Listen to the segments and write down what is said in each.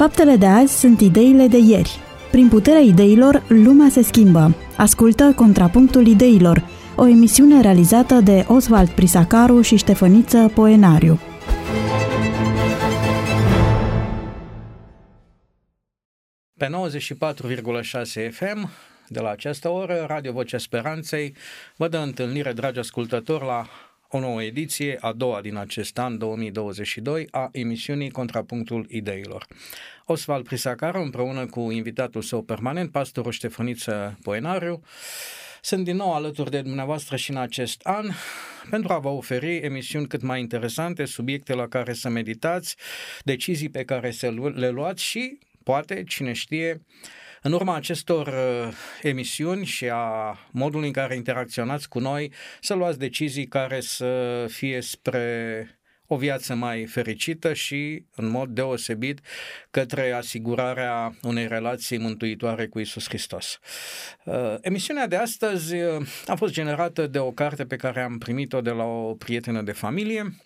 Faptele de azi sunt ideile de ieri. Prin puterea ideilor, lumea se schimbă. Ascultă Contrapunctul Ideilor, o emisiune realizată de Oswald Prisacaru și Ștefăniță Poenariu. Pe 94,6 FM, de la această oră, Radio Vocea Speranței vă dă întâlnire, dragi ascultători, la o nouă ediție, a doua din acest an 2022, a emisiunii Contrapunctul Ideilor. Osval Prisacaru, împreună cu invitatul său permanent, pastorul Ștefăniță Poenariu, sunt din nou alături de dumneavoastră și în acest an pentru a vă oferi emisiuni cât mai interesante, subiecte la care să meditați, decizii pe care să le luați și, poate, cine știe, în urma acestor uh, emisiuni și a modului în care interacționați cu noi, să luați decizii care să fie spre o viață mai fericită și, în mod deosebit, către asigurarea unei relații mântuitoare cu Isus Hristos. Uh, emisiunea de astăzi uh, a fost generată de o carte pe care am primit-o de la o prietenă de familie.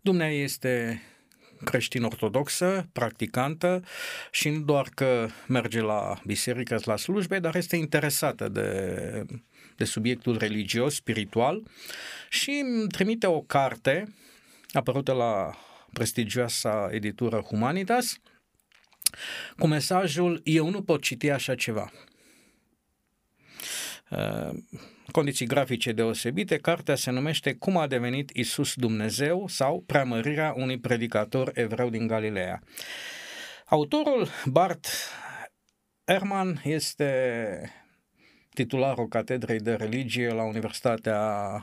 Dumnea este creștin-ortodoxă, practicantă și nu doar că merge la biserică, la slujbe, dar este interesată de, de subiectul religios, spiritual și îmi trimite o carte apărută la prestigioasa editură Humanitas cu mesajul Eu nu pot citi așa ceva condiții grafice deosebite, cartea se numește Cum a devenit Isus Dumnezeu sau Preamărirea unui predicator evreu din Galileea. Autorul Bart Ehrman este titularul Catedrei de Religie la Universitatea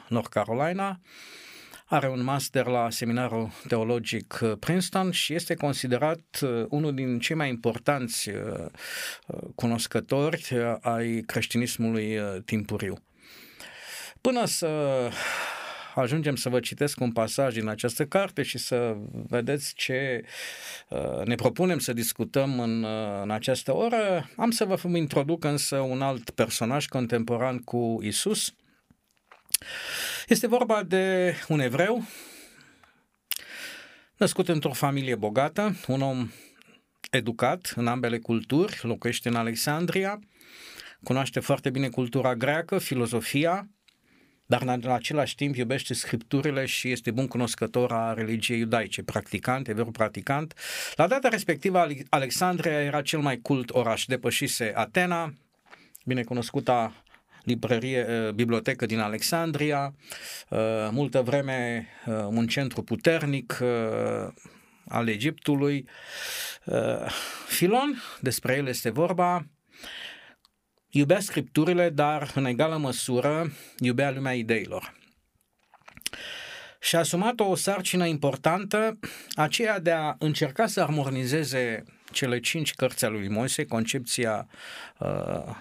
North Carolina, are un master la seminarul teologic Princeton și este considerat uh, unul din cei mai importanți uh, uh, cunoscători ai creștinismului timpuriu. Până să ajungem să vă citesc un pasaj din această carte și să vedeți ce uh, ne propunem să discutăm în, uh, în această oră, am să vă introduc însă un alt personaj contemporan cu Isus. Este vorba de un evreu născut într-o familie bogată, un om educat în ambele culturi, locuiește în Alexandria, cunoaște foarte bine cultura greacă, filozofia, dar în același timp iubește scripturile și este bun cunoscător a religiei iudaice, practicant, evru practicant. La data respectivă, Alexandria era cel mai cult oraș, depășise Atena, binecunoscuta librărie, eh, bibliotecă din Alexandria, eh, multă vreme eh, un centru puternic al Egiptului. Filon, despre el este vorba, Iubea scripturile, dar în egală măsură iubea lumea ideilor. Și a asumat o sarcină importantă, aceea de a încerca să armonizeze cele cinci cărți ale lui Moise, concepția uh,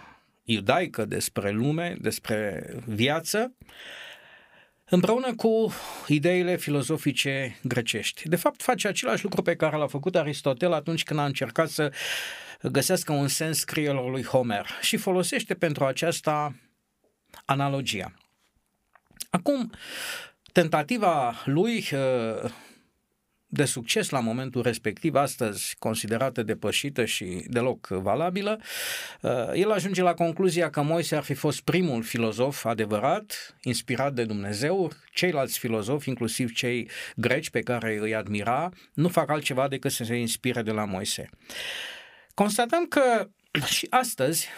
iudaică despre lume, despre viață, împreună cu ideile filozofice grecești. De fapt, face același lucru pe care l-a făcut Aristotel atunci când a încercat să găsească un sens scrierilor lui Homer și folosește pentru aceasta analogia. Acum, tentativa lui uh, de succes la momentul respectiv, astăzi considerată depășită și deloc valabilă, uh, el ajunge la concluzia că Moise ar fi fost primul filozof adevărat, inspirat de Dumnezeu, ceilalți filozofi, inclusiv cei greci pe care îi admira, nu fac altceva decât să se inspire de la Moise. Constatăm că și astăzi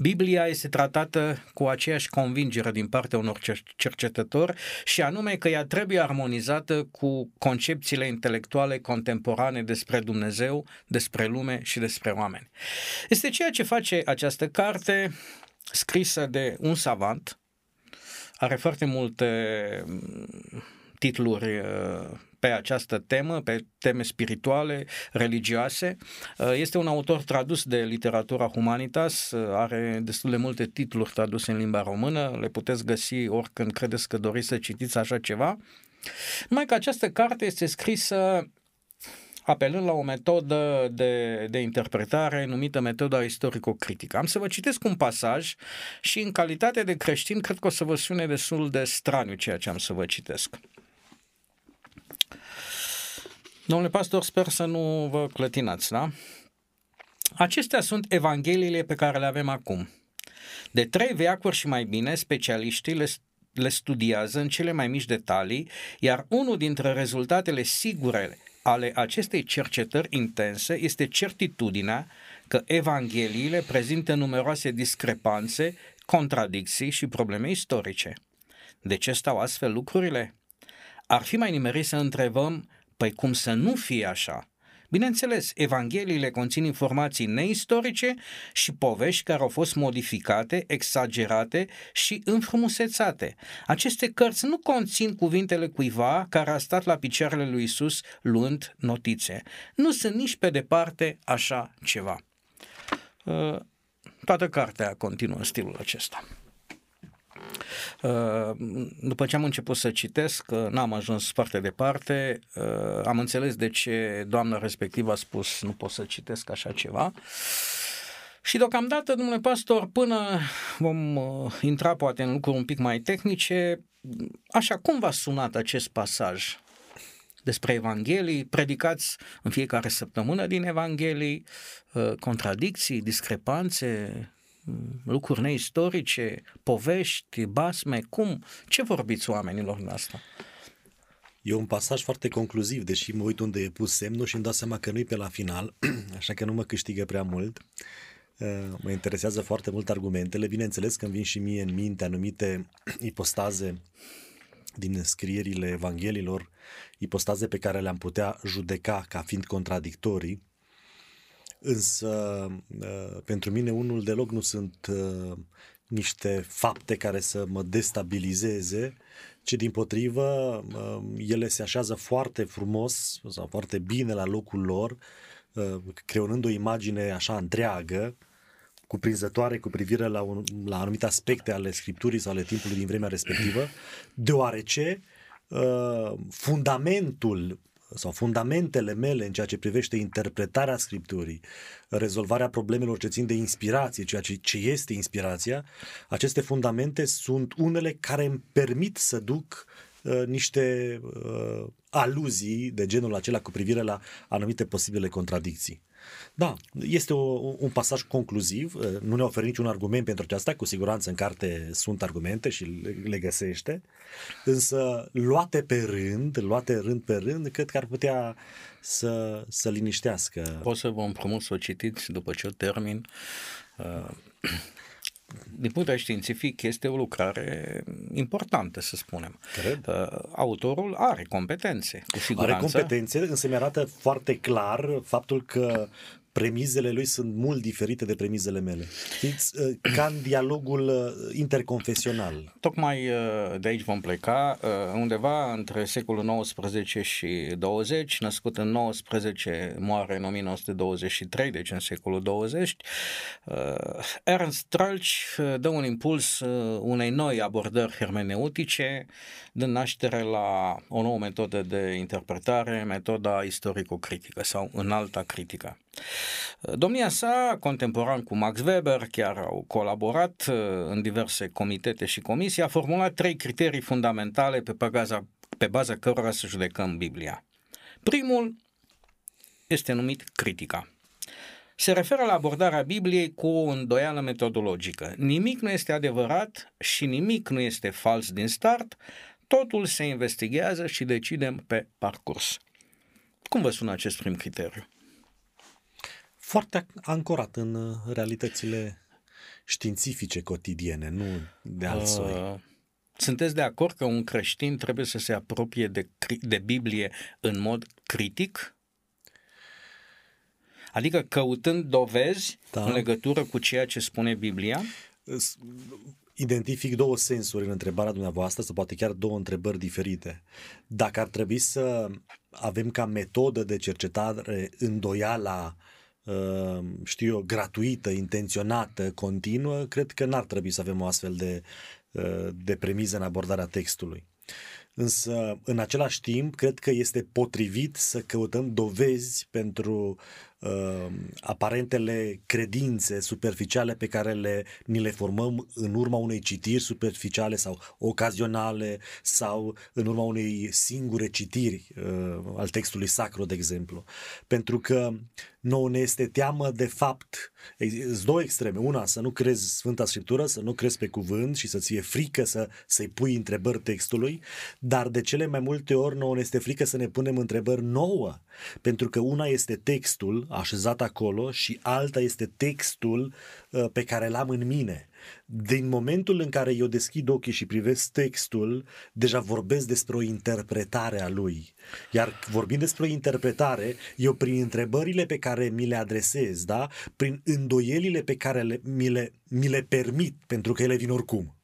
Biblia este tratată cu aceeași convingere din partea unor cercetători și anume că ea trebuie armonizată cu concepțiile intelectuale contemporane despre Dumnezeu, despre lume și despre oameni. Este ceea ce face această carte scrisă de un savant, are foarte multe mm, titluri uh, pe această temă, pe teme spirituale, religioase. Uh, este un autor tradus de literatura Humanitas, uh, are destul de multe titluri traduse în limba română, le puteți găsi oricând credeți că doriți să citiți așa ceva. Numai că această carte este scrisă apelând la o metodă de, de interpretare numită metoda istorico-critică. Am să vă citesc un pasaj și în calitate de creștin cred că o să vă sune destul de straniu ceea ce am să vă citesc. Domnule pastor, sper să nu vă clătinați, da? Acestea sunt evangheliile pe care le avem acum. De trei veacuri și mai bine, specialiștii le, le studiază în cele mai mici detalii, iar unul dintre rezultatele sigure ale acestei cercetări intense este certitudinea că evangheliile prezintă numeroase discrepanțe, contradicții și probleme istorice. De ce stau astfel lucrurile? Ar fi mai nimerit să întrebăm, păi cum să nu fie așa? Bineînțeles, evangheliile conțin informații neistorice și povești care au fost modificate, exagerate și înfrumusețate. Aceste cărți nu conțin cuvintele cuiva care a stat la picioarele lui Isus luând notițe. Nu sunt nici pe departe așa ceva. Uh, toată cartea continuă în stilul acesta. Uh, după ce am început să citesc, n-am ajuns foarte departe, uh, am înțeles de ce doamna respectivă a spus nu pot să citesc așa ceva. Și deocamdată, domnule pastor, până vom intra poate în lucruri un pic mai tehnice, așa, cum v-a sunat acest pasaj despre Evanghelii, predicați în fiecare săptămână din Evanghelii, uh, contradicții, discrepanțe, mm, lucruri neistorice, povești, basme, cum? Ce vorbiți oamenilor în asta? E un pasaj foarte concluziv, deși mă uit unde e pus semnul și îmi dau seama că nu e pe la final, așa că nu mă câștigă prea mult. Uh, mă interesează foarte mult argumentele. Bineînțeles că îmi vin și mie în minte anumite ipostaze din scrierile Evanghelilor, ipostaze pe care le-am putea judeca ca fiind contradictorii, însă uh, pentru mine unul deloc nu sunt uh, niște fapte care să mă destabilizeze, ci din potrivă uh, ele se așează foarte frumos sau foarte bine la locul lor, creionând o imagine așa întreagă, cuprinzătoare cu privire la, un, la anumite aspecte ale scripturii sau ale timpului din vremea respectivă, deoarece uh, fundamentul sau fundamentele mele în ceea ce privește interpretarea scripturii, rezolvarea problemelor ce țin de inspirație, ceea ce, ce este inspirația, aceste fundamente sunt unele care îmi permit să duc uh, niște uh, aluzii de genul acela cu privire la anumite posibile contradicții. Da, este o, un pasaj concluziv, uh, nu ne oferă niciun argument pentru aceasta, cu siguranță în carte sunt argumente și le găsește, însă luate pe rând, luate rând pe rând, cred că ar putea să, să liniștească. Pot să vă împrumut să o citiți după ce o termin. Uh, din punct de vedere științific, este o lucrare importantă, să spunem. Cred. Uh, autorul are competențe, cu siguranță. Are competențe, însă mi-arată foarte clar faptul că premizele lui sunt mult diferite de premizele mele. Știți, uh, ca în dialogul uh, interconfesional. Tocmai uh, de aici vom pleca, undeva între secolul XIX și 20, născut în 19, moare în 1923, deci în secolul 20, Ernst Trölch dă un impuls unei noi abordări hermeneutice, dând naștere la o nouă metodă de interpretare, metoda istorico-critică sau înalta critică. Domnia sa, contemporan cu Max Weber, chiar au colaborat uh, în diverse comitete și comisii, a formulat trei criterii fundamentale pe baza, pe baza cărora să judecăm Biblia. Primul este numit critica. Se referă la abordarea Bibliei cu o îndoială metodologică. Nimic nu este adevărat și nimic nu este fals din start, totul se investigează și decidem pe parcurs. Cum vă sună acest prim criteriu? Foarte ancorat în uh, realitățile științifice cotidiene, nu de alt soi. Uh, sunteți de acord că un creștin trebuie să se apropie de, de Biblie în mod critic? Adică căutând dovezi da. în legătură cu ceea ce spune Biblia? Identific două sensuri în întrebarea dumneavoastră, sau poate chiar două întrebări diferite. Dacă ar trebui să avem ca metodă de cercetare îndoiala uh, Uh, știu eu, gratuită, intenționată, continuă, cred că n-ar trebui să avem o astfel de, uh, de premiză în abordarea textului. Însă, în același timp, cred că este potrivit să căutăm dovezi pentru uh, aparentele credințe superficiale pe care le, ni le formăm în urma unei citiri superficiale sau ocazionale sau în urma unei singure citiri uh, al textului sacru, de exemplu. Pentru că nouă ne este teamă de fapt. Sunt două extreme. Una, să nu crezi Sfânta Scriptură, să nu crezi pe cuvânt și să-ți fie frică să, să-i pui întrebări textului, dar de cele mai multe ori nouă ne este frică să ne punem întrebări nouă. Pentru că una este textul așezat acolo și alta este textul uh, pe care l-am în mine. Din momentul în care eu deschid ochii și privesc textul, deja vorbesc despre o interpretare a lui. Iar vorbind despre o interpretare, eu prin întrebările pe care mi le adresez, da? prin îndoielile pe care le, mi, le, mi le permit, pentru că ele vin oricum.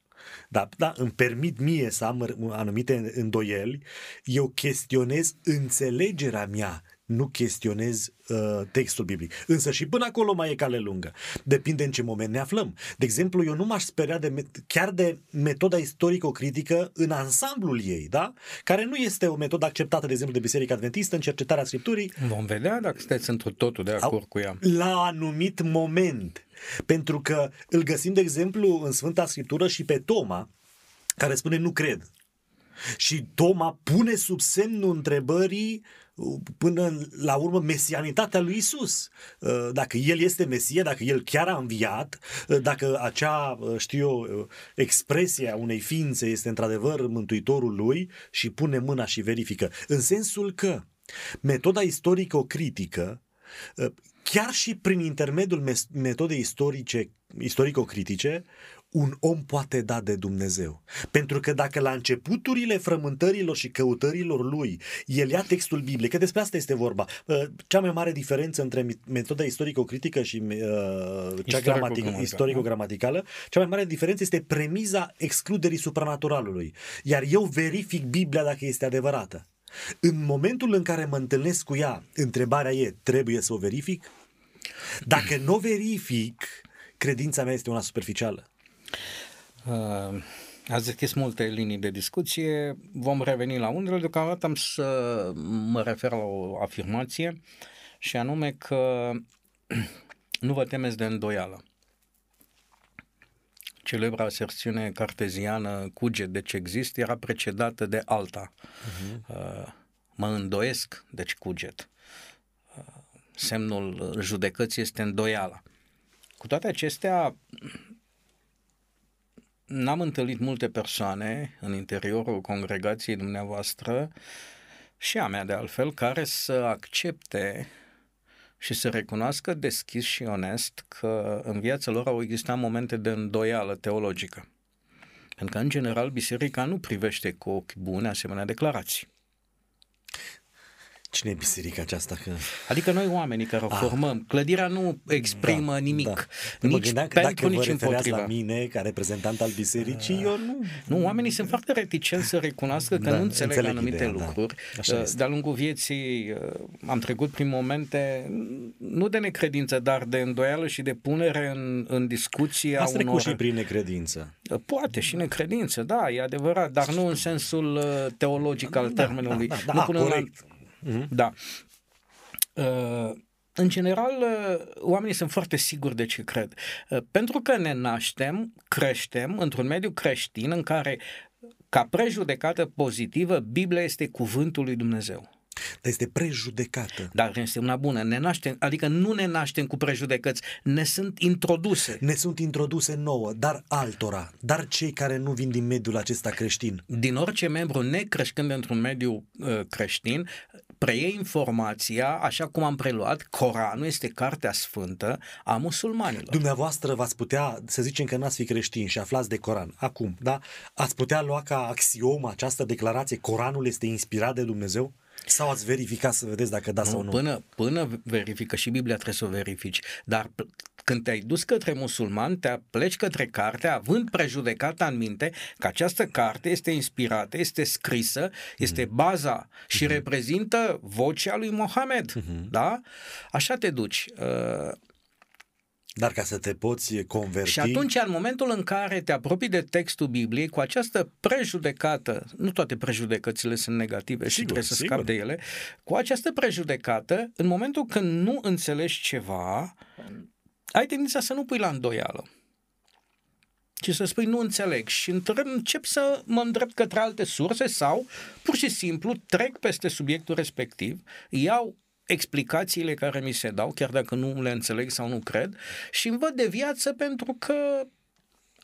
Da, da, îmi permit mie să am anumite îndoieli, eu chestionez înțelegerea mea nu chestionez uh, textul biblic. Însă și până acolo mai e cale lungă. Depinde în ce moment ne aflăm. De exemplu, eu nu m-aș speria de, chiar de metoda istorico-critică în ansamblul ei, da? care nu este o metodă acceptată, de exemplu, de Biserica Adventistă în cercetarea Scripturii. Vom vedea dacă sunteți într totul de acord cu ea. La anumit moment. Pentru că îl găsim, de exemplu, în Sfânta Scriptură și pe Toma, care spune nu cred. Și Toma pune sub semnul întrebării până la urmă mesianitatea lui Isus. Uh, dacă el este Mesie, dacă el chiar a înviat, uh, dacă acea, uh, știu eu, expresie a unei ființe este într-adevăr mântuitorul lui și pune mâna și verifică. În sensul că metoda istorico-critică chiar și prin intermediul metodei istorice, istorico-critice, un om poate da de Dumnezeu. Pentru că dacă la începuturile frământărilor și căutărilor lui, el ia textul biblic, că despre asta este vorba, uh, cea mai mare diferență între metoda istorico-critică și uh, cea gramatic- istorico-gramaticală, cea mai mare diferență este premiza excluderii supranaturalului. Iar eu verific Biblia dacă este adevărată. În momentul în care mă întâlnesc cu ea, întrebarea e, trebuie să o verific? Dacă nu o verific, credința mea este una superficială. Uh, ați deschis multe linii de discuție, vom reveni la unele, deocamdată am să mă refer la o afirmație și anume că nu vă temeți de îndoială. Celebra aserțiune carteziană cuget, deci există, era precedată de alta. Uh-huh. Uh, mă îndoiesc, deci cuget. Uh, semnul judecății este îndoiala. Cu toate acestea, n-am întâlnit multe persoane în interiorul congregației dumneavoastră și a mea de altfel, care să accepte și să recunoască deschis și onest că în viața lor au existat momente de îndoială teologică. Pentru că, în general, biserica nu privește cu ochi buni asemenea declarații. Cine e biserica aceasta? Că... Adică noi oamenii care o ah. formăm. Clădirea nu exprimă da, nimic. Da. Nici gândeam că pentru, nici împotriva. la mine, ca reprezentant al bisericii, eu nu... Nu, oamenii sunt foarte reticenți să recunoască că da, nu înțeleg, înțeleg anumite ideea, da. lucruri. Da. De-a lungul vieții uh, am trecut prin momente, nu de necredință, dar de îndoială și de punere în, în discuție Ați unor... și prin necredință. Uh, poate și necredință, da, e adevărat, dar nu în sensul uh, teologic al da, termenului. Da, da, da, nu corect. La Uh-huh. Da. Uh, în general, uh, oamenii sunt foarte siguri de ce cred. Uh, pentru că ne naștem, creștem într-un mediu creștin în care, ca prejudecată pozitivă, Biblia este cuvântul lui Dumnezeu. Dar este prejudecată. Dar este una bună. Ne naștem, adică nu ne naștem cu prejudecăți, ne sunt introduse. Ne sunt introduse nouă, dar altora, dar cei care nu vin din mediul acesta creștin. Din orice membru necreșcând într-un mediu uh, creștin, preie informația, așa cum am preluat, Coranul este cartea sfântă a musulmanilor. Dumneavoastră v-ați putea, să zicem că n-ați fi creștini și aflați de Coran, acum, da? Ați putea lua ca axiom această declarație, Coranul este inspirat de Dumnezeu? Sau ați verificat să vedeți dacă da nu, sau nu? Până, până verifică și Biblia trebuie să o verifici. Dar când te-ai dus către musulman, te pleci către carte, având prejudecata în minte că această carte este inspirată, este scrisă, este mm. baza și mm-hmm. reprezintă vocea lui Mohamed. Mm-hmm. Da? Așa te duci. Uh, Dar ca să te poți converti... Și atunci, în momentul în care te apropii de textul Bibliei, cu această prejudecată, nu toate prejudecățile sunt negative sigur, și trebuie să sigur. scapi de ele, cu această prejudecată, în momentul când nu înțelegi ceva, ai tendința să nu pui la îndoială ci să spui nu înțeleg și încep să mă îndrept către alte surse sau pur și simplu trec peste subiectul respectiv, iau explicațiile care mi se dau, chiar dacă nu le înțeleg sau nu cred, și îmi văd de viață pentru că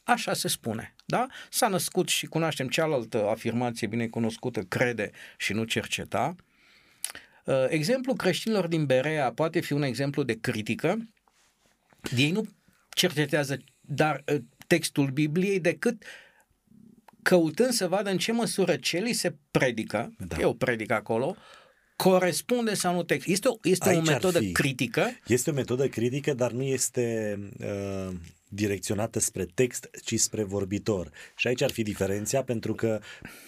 așa se spune. Da? S-a născut și cunoaștem cealaltă afirmație bine cunoscută, crede și nu cerceta. Uh, exemplul creștinilor din Berea poate fi un exemplu de critică. Ei nu cercetează dar uh, textul Bibliei decât căutând să vadă în ce măsură ce li se predică, da. e o predică acolo, corespunde sau nu text. Este o, este o metodă critică? Este o metodă critică, dar nu este uh, direcționată spre text, ci spre vorbitor. Și aici ar fi diferenția, pentru că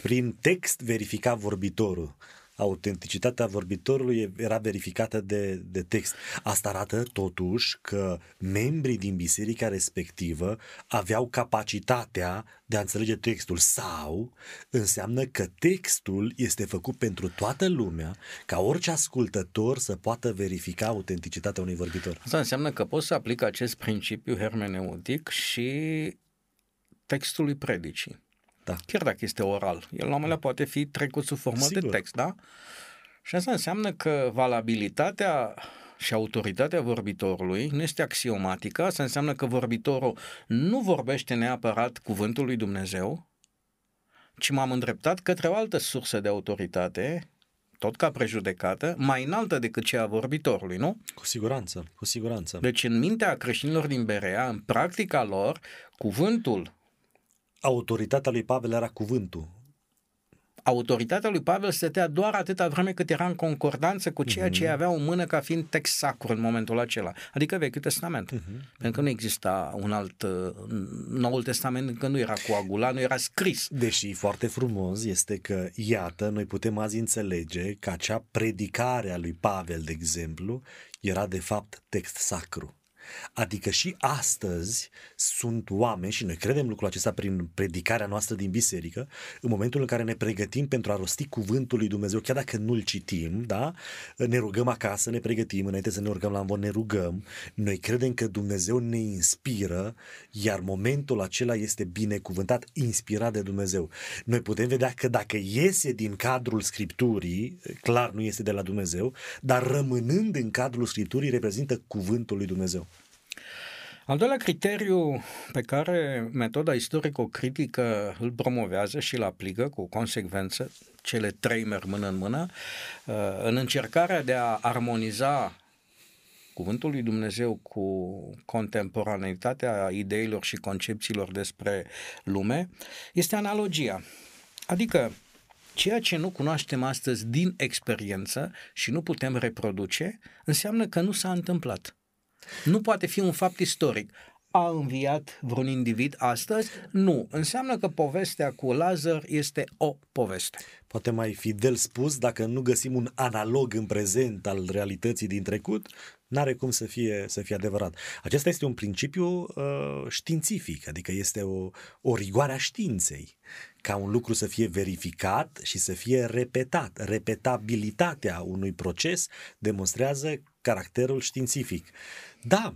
prin text verifica vorbitorul autenticitatea vorbitorului era verificată de, de text. Asta arată totuși că membrii din biserica respectivă aveau capacitatea de a înțelege textul sau înseamnă că textul este făcut pentru toată lumea ca orice ascultător să poată verifica autenticitatea unui vorbitor. Asta înseamnă că poți să aplic acest principiu hermeneutic și textului predicii. Da. Chiar dacă este oral. El la un poate fi trecut sub formă Sigur. de text, da? Și asta înseamnă că valabilitatea și autoritatea vorbitorului nu este axiomatică, asta înseamnă că vorbitorul nu vorbește neapărat cuvântul lui Dumnezeu, ci m-am îndreptat către o altă sursă de autoritate, tot ca prejudecată, mai înaltă decât cea a vorbitorului, nu? Cu siguranță, cu siguranță. Deci în mintea creștinilor din Berea, în practica lor, cuvântul autoritatea lui Pavel era cuvântul. Autoritatea lui Pavel stătea doar atâta vreme cât era în concordanță cu ceea ce mhm. avea în mână ca fiind text sacru în momentul acela, adică Vechiul Testament. Uh-huh. Pentru că nu exista un alt uh, Noul Testament, încă nu era coagulat, nu era scris. Deși foarte frumos este că, iată, noi putem azi înțelege că acea predicare a lui Pavel, de exemplu, era de fapt text sacru. Adică și astăzi sunt oameni, și noi credem lucrul acesta prin predicarea noastră din biserică, în momentul în care ne pregătim pentru a rosti cuvântul lui Dumnezeu, chiar dacă nu-l citim, da? ne rugăm acasă, ne pregătim, înainte să ne rugăm la învon, ne rugăm, noi credem că Dumnezeu ne inspiră, iar momentul acela este binecuvântat, inspirat de Dumnezeu. Noi putem vedea că dacă iese din cadrul Scripturii, clar nu este de la Dumnezeu, dar rămânând în cadrul Scripturii reprezintă cuvântul lui Dumnezeu. Al doilea criteriu pe care metoda istorico-critică îl promovează și îl aplică cu consecvență, cele trei merg mână în mână, uh, în încercarea de a armoniza cuvântul lui Dumnezeu cu contemporaneitatea ideilor și concepțiilor despre lume, este analogia. Adică Ceea ce nu cunoaștem astăzi din experiență și nu putem reproduce, înseamnă că nu s-a întâmplat. Nu poate fi un fapt istoric. A înviat vreun individ astăzi? Nu. Înseamnă că povestea cu Lazar este o poveste. Poate mai fidel spus, dacă nu găsim un analog în prezent al realității din trecut, n-are cum să fie, să fie adevărat. Acesta este un principiu uh, științific, adică este o, o rigoare a științei, ca un lucru să fie verificat și să fie repetat. Repetabilitatea unui proces demonstrează caracterul științific. Da,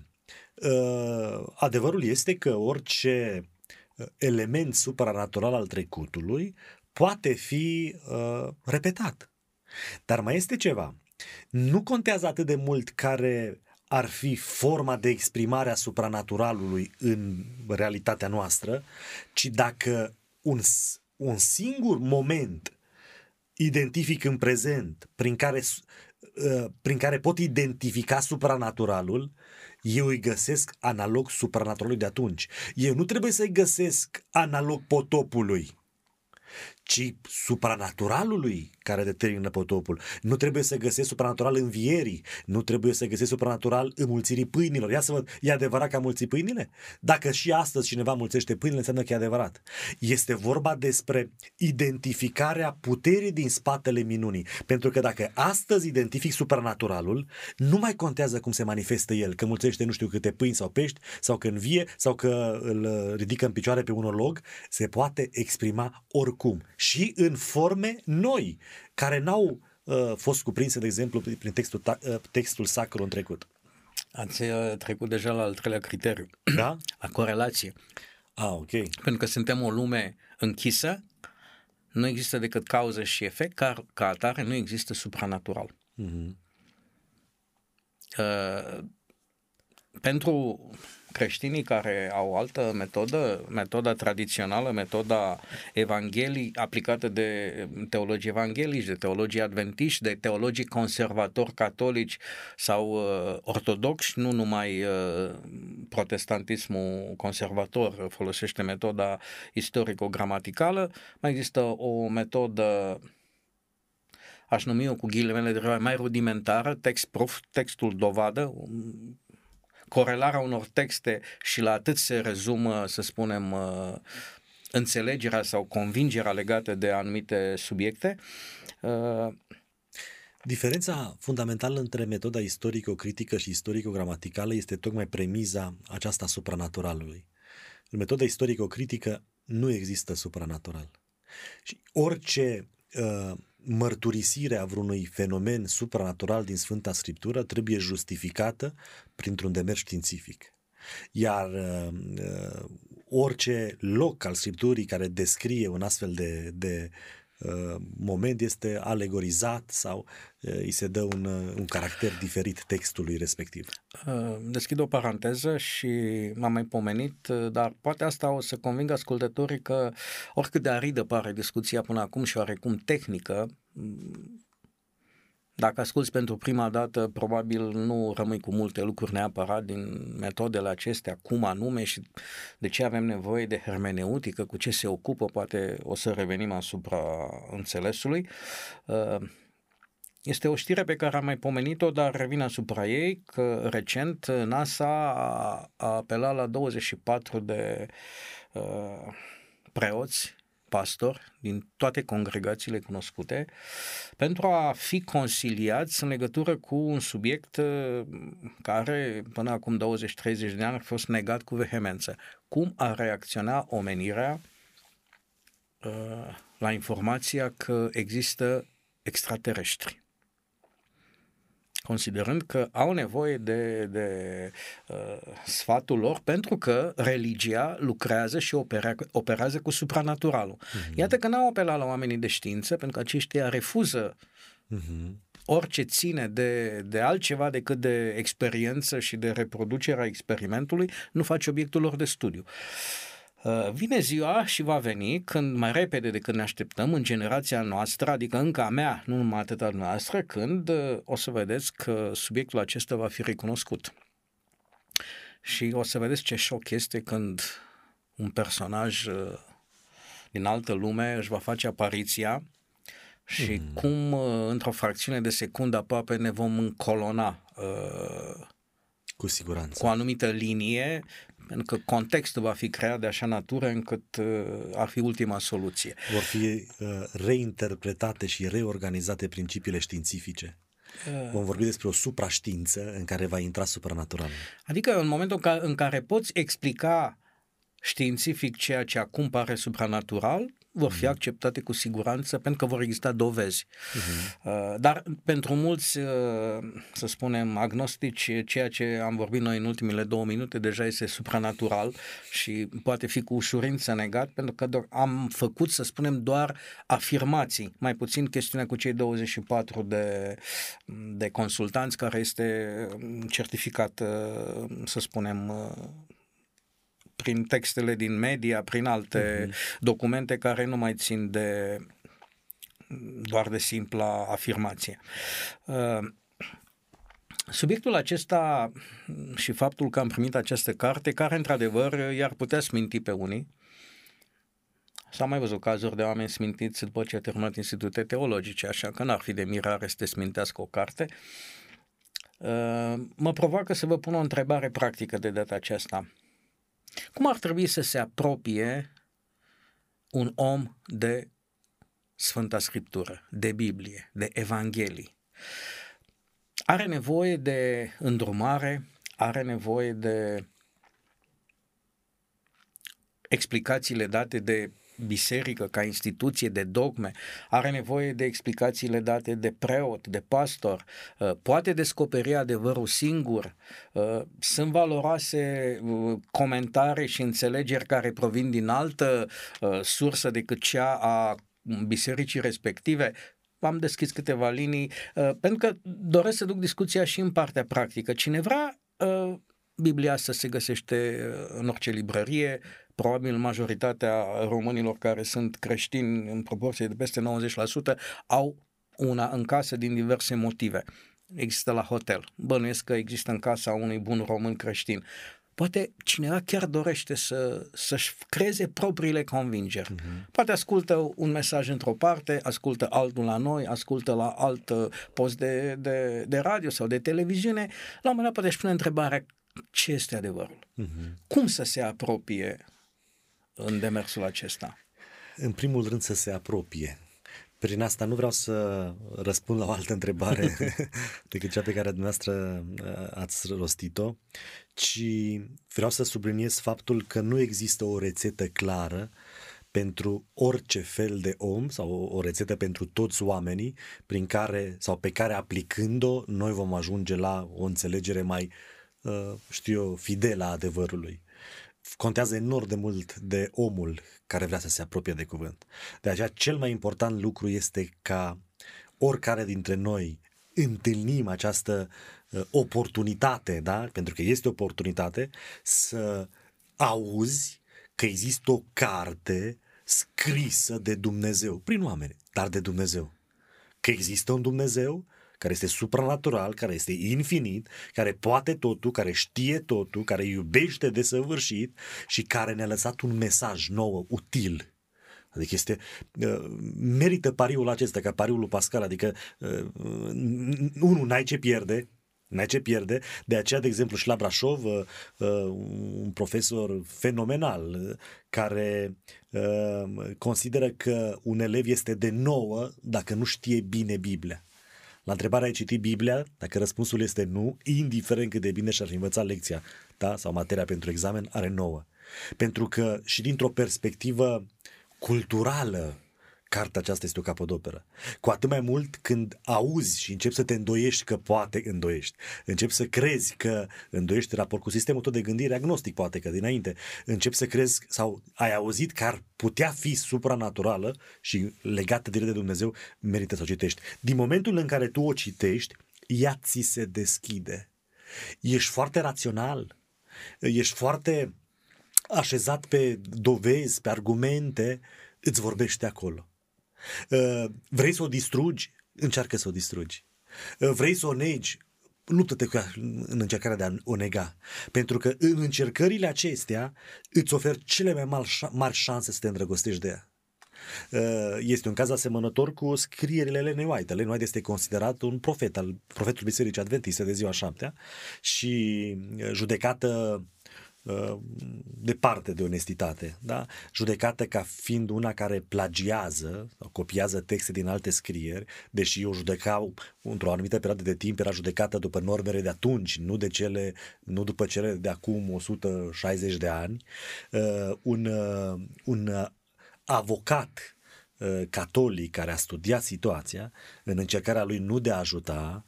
uh, adevărul este că orice uh, element supranatural al trecutului poate fi uh, repetat. Dar mai este ceva. Nu contează atât de mult care ar fi forma de exprimare a supranaturalului în realitatea noastră, ci dacă un, un singur moment identific în prezent prin care Uh, prin care pot identifica supranaturalul, eu îi găsesc analog supranaturalului de atunci. Eu nu trebuie să-i găsesc analog potopului, ci supranaturalului care determină potopul. Nu trebuie să găsești supranatural învierii, nu trebuie să găsești supranatural înmulțirii pâinilor. Ia să văd, e adevărat că a mulțit pâinile? Dacă și astăzi cineva mulțește pâinile, înseamnă că e adevărat. Este vorba despre identificarea puterii din spatele minunii. Pentru că dacă astăzi identific supranaturalul, nu mai contează cum se manifestă el, că mulțește nu știu câte pâini sau pești, sau că învie, sau că îl ridică în picioare pe un olog, se poate exprima oricum și în forme noi, care n-au uh, fost cuprinse, de exemplu, prin textul, uh, textul sacru în trecut. Ați uh, trecut deja la al treilea criteriu, Da? la corelație. Ah, ok. Pentru că suntem o lume închisă, nu există decât cauză și efect, ca, ca atare nu există supranatural. Mhm. Uh, pentru creștinii care au altă metodă, metoda tradițională, metoda evanghelii aplicată de teologii evanghelici, de teologii adventiști, de teologii conservatori catolici sau uh, ortodoxi, nu numai uh, protestantismul conservator folosește metoda istorico-gramaticală, mai există o metodă aș numi-o cu ghilimele de rigoare, mai rudimentară, text proof, textul dovadă, corelarea unor texte și la atât se rezumă, să spunem, uh, înțelegerea sau convingerea legată de anumite subiecte. Uh, Diferența fundamentală între metoda istorico-critică și istorico-gramaticală este tocmai premiza aceasta supranaturalului. În metoda istorico-critică nu există supranatural. Și orice uh, mărturisire a vreunui fenomen supranatural din Sfânta Scriptură trebuie justificată printr-un demers științific. Iar uh, uh, orice loc al Scripturii care descrie un astfel de, de uh, moment este alegorizat sau uh, îi se dă un, uh, un caracter diferit textului respectiv. Uh, Deschid o paranteză și m-am mai pomenit, uh, dar poate asta o să convingă ascultătorii că oricât de aridă pare discuția până acum și oarecum tehnică, m, dacă asculți pentru prima dată, probabil nu rămâi cu multe lucruri neapărat din metodele acestea, cum anume și de ce avem nevoie de hermeneutică, cu ce se ocupă, poate o să revenim asupra înțelesului. Uh, Este o știre pe care am mai pomenit-o, dar revin asupra ei, că recent NASA a, a apelat la 24 de uh, preoți, pastori din toate congregațiile cunoscute pentru a fi conciliați în legătură cu un subiect uh, care până acum 20-30 de ani a fost negat cu vehemență. Cum a reacționa omenirea uh, la informația că există extraterestri? Considerând că au nevoie de, de uh, sfatul lor pentru că religia lucrează și opera, operează cu supranaturalul. Uh-huh. Iată că n-au apelat la oamenii de știință pentru că aceștia refuză Uh-huh. orice ține de, de altceva decât de experiență și de reproducerea experimentului, nu face obiectul lor de studiu. Uh, Vine ziua și va veni când mai repede decât ne așteptăm în generația noastră, adică încă a mea, nu numai atâta noastră, când uh, o să vedeți că subiectul acesta va fi recunoscut. Și o să vedeți ce șoc este când un personaj uh, din altă lume își va face apariția și mm. cum uh, într-o fracțiune de secundă aproape ne vom încolona uh, Cu siguranță. cu o anumită linie, pentru că contextul va fi creat de așa natură încât uh, ar fi ultima soluție. Vor fi uh, reinterpretate și reorganizate principiile științifice. Vom vorbi despre o supraștiință în care va intra supranaturalul. Adică în momentul în care, în care poți explica științific ceea ce acum pare supranatural, vor fi acceptate cu siguranță pentru că vor exista dovezi. Uh, Dar pentru mulți, uh, să spunem, agnostici, ceea ce am vorbit noi în ultimele două minute deja este supranatural și poate fi cu ușurință negat pentru că doar am făcut, să spunem, doar afirmații, mai puțin chestiunea cu cei 24 de, de consultanți care este certificat, uh, să spunem, uh, prin textele din media, prin alte uh-huh. documente care nu mai țin de doar de simpla afirmație. Uh, Subiectul acesta și faptul că am primit această carte, care într-adevăr i-ar putea sminti pe unii, S-a mai văzut cazuri de oameni smintiți după ce a terminat institute teologice, așa că n-ar fi de mirare să te smintească o carte. Uh, mă provoacă să vă pun o întrebare practică de data aceasta. Cum ar trebui să se apropie un om de Sfânta Scriptură, de Biblie, de Evanghelii? Are nevoie de îndrumare, are nevoie de explicațiile date de biserică ca instituție de dogme, are nevoie de explicațiile date de preot, de pastor, uh, poate descoperi adevărul singur, uh, sunt valoroase uh, comentarii și înțelegeri care provin din altă sursă decât cea a bisericii respective, am deschis câteva linii, pentru că doresc să duc discuția și în partea practică. Cine vrea, Biblia asta se găsește în orice librărie, probabil majoritatea românilor care sunt creștini în proporție de peste 90% au una în casă din diverse motive. Există la hotel. Bănuiesc că există în casa unui bun român creștin. Poate cineva chiar dorește să, să-și creeze propriile convingeri. Uh-huh. Poate ascultă un mesaj într-o parte, ascultă altul la noi, ascultă la alt post de, de, de radio sau de televiziune. La un moment dat poate își pune întrebarea ce este adevărul? Uh-huh. Cum să se apropie în demersul acesta? În primul rând să se apropie. Prin asta nu vreau să răspund la o altă întrebare decât cea pe care dumneavoastră uh, ați rostit-o, ci vreau să subliniez faptul că nu există o rețetă clară pentru orice fel de om sau o rețetă pentru toți oamenii prin care sau pe care aplicând-o noi vom ajunge la o înțelegere mai, uh, știu eu, fidelă a adevărului contează enorm de mult de omul care vrea să se apropie de cuvânt. De aceea, cel mai important lucru este ca oricare dintre noi întâlnim această uh, oportunitate, da? pentru că este oportunitate, să auzi că există o carte scrisă de Dumnezeu, prin oameni, dar de Dumnezeu. Că există un Dumnezeu care este supranatural, care este infinit, care poate totul, care știe totul, care iubește de săvârșit și care ne-a lăsat un mesaj nou, util. Adică este, uh, merită pariul acesta, ca pariul lui Pascal, adică uh, unul, n-ai ce pierde, N-ai ce pierde, de aceea, de exemplu, și la Brașov, uh, un profesor fenomenal care consideră că un elev este de nouă dacă nu știe bine Biblia. La întrebarea ai citit Biblia? Dacă răspunsul este nu, indiferent cât de bine și-ar învăța lecția da? sau materia pentru examen, are nouă. Pentru că și dintr-o perspectivă culturală, cartea aceasta este o capodoperă. Cu atât mai mult când auzi și începi să te îndoiești că poate îndoiești. Începi să crezi că îndoiești raport cu sistemul tău de gândire agnostic, poate că dinainte. Începi să crezi sau ai auzit că ar putea fi supranaturală și legată direct de Dumnezeu, merită să o citești. Din momentul în care tu o citești, ea ți se deschide. Ești foarte rațional, ești foarte așezat pe dovezi, pe argumente, îți vorbește acolo. Uh, vrei să o distrugi? Încearcă să o distrugi. Uh, vrei să o negi? luptă-te cu ea în încercarea de a o nega. Pentru că în încercările acestea îți ofer cele mai mari, mari șanse să te îndrăgostești de ea. Uh, este un caz asemănător cu scrierile Lenny White. Lenny White este considerat un profet al profetului Bisericii Adventiste de ziua șaptea și judecată Uh, departe de onestitate, da? judecată ca fiind una care plagiază sau copiază texte din alte scrieri, deși o judecau într-o anumită perioadă de timp, era judecată după normele de atunci, nu, de cele, nu după cele de acum 160 de ani. Uh, un, uh, un avocat catolic care a studiat situația, în încercarea lui nu de a ajuta,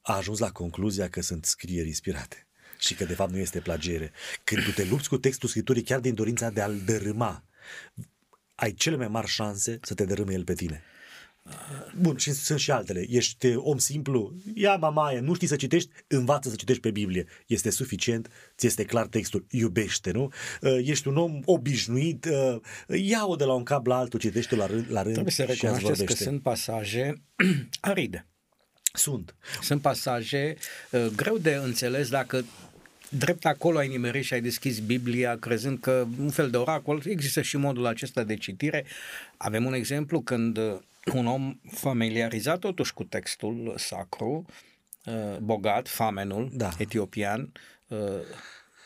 a ajuns la concluzia că sunt scrieri inspirate și că de fapt nu este plagiere. Când tu te lupți cu textul Scripturii chiar din dorința de a-l dărâma, ai cele mai mari șanse să te dărâme el pe tine. Bun, și sunt și altele. Ești om simplu, ia mamaie, nu știi să citești, învață să citești pe Biblie. Este suficient, ți este clar textul, iubește, nu? Uh, ești un om obișnuit, uh, ia-o de la un cap la altul, citește la rând, la rând Trebuie să recunoașteți că sunt pasaje aride. Sunt. Sunt pasaje uh, greu de înțeles dacă drept acolo ai nimerit și ai deschis Biblia crezând că un fel de oracol, există și modul acesta de citire. Avem un exemplu când un om familiarizat totuși cu textul sacru, uh, bogat, famenul da. etiopian, uh,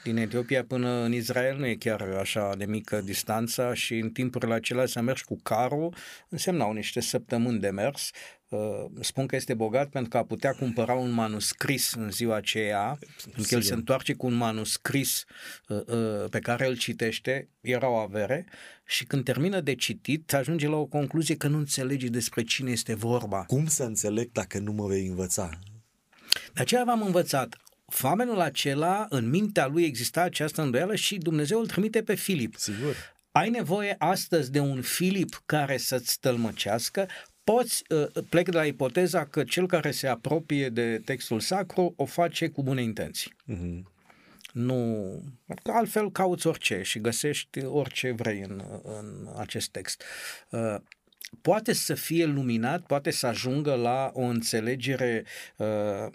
din Etiopia până în Israel nu e chiar așa de mică distanța și în timpurile acelea să mergi cu carul însemnau niște săptămâni de mers. Uh, spun că este bogat pentru că a putea cumpăra un manuscris în ziua aceea, pentru că el se întoarce cu un manuscris pe care îl citește, era o avere, și când termină de citit, ajunge la o concluzie că nu înțelegi despre cine este vorba. Cum să înțeleg dacă nu mă vei învăța? De aceea v-am învățat. Famenul acela, în mintea lui exista această îndoială și Dumnezeu îl trimite pe Filip. Sigur. Ai nevoie astăzi de un Filip care să-ți tălmăcească, poți, uh, plec de la ipoteza că cel care se apropie de textul sacru o face cu bune intenții. Uh-huh. Nu, altfel cauți orice și găsești orice vrei în, în acest text. Uh, poate să fie luminat, poate să ajungă la o înțelegere uh,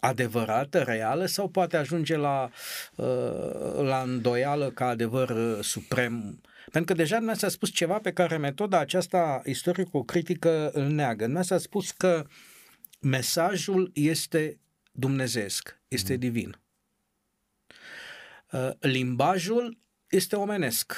adevărată, reală, sau poate ajunge la, uh, la îndoială ca adevăr uh, suprem. Pentru că deja dumneavoastră a spus ceva pe care metoda aceasta istorico-critică îl neagă. Dumneavoastră a spus că mesajul este dumnezeesc, este mm. divin. Uh, limbajul este omenesc.